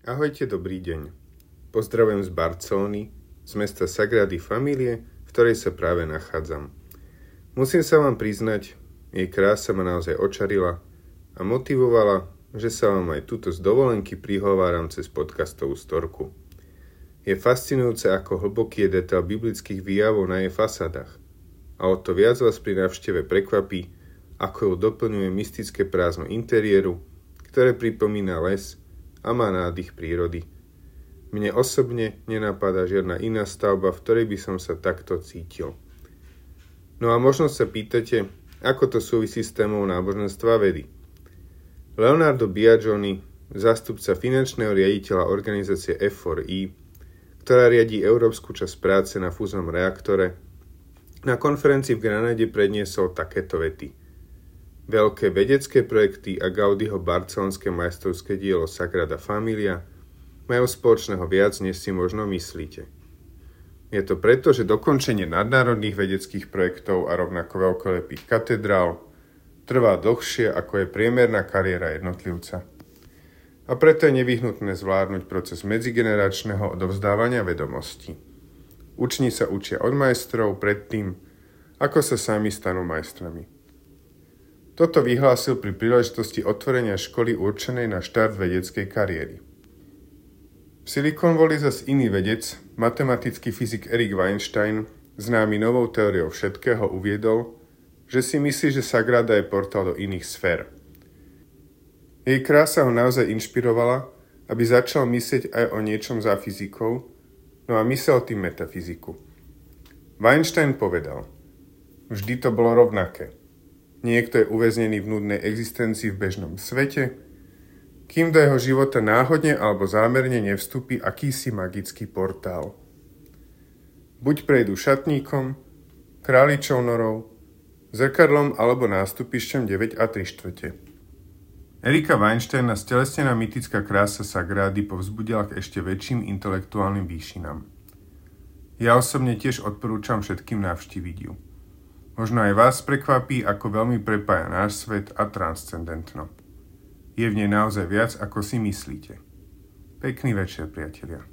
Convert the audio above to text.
Ahojte, dobrý deň. Pozdravujem z Barcelony, z mesta Sagrady Familie, v ktorej sa práve nachádzam. Musím sa vám priznať, jej krása ma naozaj očarila a motivovala, že sa vám aj tuto z dovolenky prihováram cez podcastovú storku. Je fascinujúce, ako hlboký je detail biblických výjavov na jej fasádach. A o to viac vás pri návšteve prekvapí, ako ju doplňuje mystické prázdno interiéru, ktoré pripomína les a má nádych prírody. Mne osobne nenapadá žiadna iná stavba, v ktorej by som sa takto cítil. No a možno sa pýtate, ako to súvisí s témou náboženstva vedy. Leonardo Biagioni, zástupca finančného riaditeľa organizácie F4E, ktorá riadí európsku časť práce na fúznom reaktore, na konferencii v Granade predniesol takéto vety – Veľké vedecké projekty a Gaudiho barcelonské majstrovské dielo Sagrada Familia majú spoločného viac, než si možno myslíte. Je to preto, že dokončenie nadnárodných vedeckých projektov a rovnako veľkolepých katedrál trvá dlhšie, ako je priemerná kariéra jednotlivca. A preto je nevyhnutné zvládnuť proces medzigeneračného odovzdávania vedomostí. Učni sa učia od majstrov predtým, ako sa sami stanú majstrami. Toto vyhlásil pri príležitosti otvorenia školy určenej na štart vedeckej kariéry. V Silicon Valley zas iný vedec, matematický fyzik Erik Weinstein, známy novou teóriou všetkého, uviedol, že si myslí, že Sagrada je portál do iných sfér. Jej krása ho naozaj inšpirovala, aby začal myslieť aj o niečom za fyzikou, no a myslel tým metafyziku. Weinstein povedal, vždy to bolo rovnaké – Niekto je uväznený v nudnej existencii v bežnom svete, kým do jeho života náhodne alebo zámerne nevstúpi akýsi magický portál. Buď prejdu šatníkom, králičou norou, zrkadlom alebo nástupišťom 9 a 3 štvrte. Erika Weinsteina stelesnená mytická krása Sagrády povzbudila k ešte väčším intelektuálnym výšinám. Ja osobne tiež odporúčam všetkým navštíviť ju. Možno aj vás prekvapí, ako veľmi prepája náš svet a transcendentno. Je v nej naozaj viac, ako si myslíte. Pekný večer, priatelia.